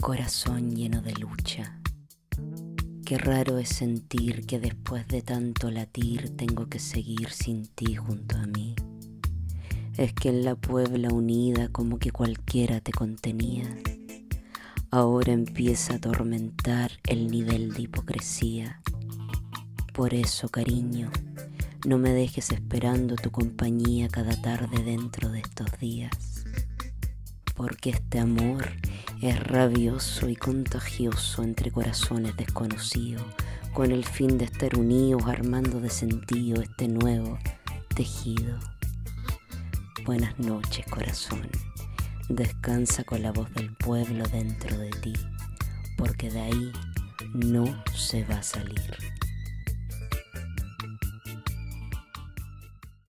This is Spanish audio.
Corazón lleno de lucha. Qué raro es sentir que después de tanto latir tengo que seguir sin ti junto a mí. Es que en la Puebla unida como que cualquiera te contenía. Ahora empieza a atormentar el nivel de hipocresía. Por eso, cariño, no me dejes esperando tu compañía cada tarde dentro de estos días. Porque este amor es rabioso y contagioso entre corazones desconocidos, con el fin de estar unidos armando de sentido este nuevo tejido. Buenas noches, corazón. Descansa con la voz del pueblo dentro de ti, porque de ahí no se va a salir.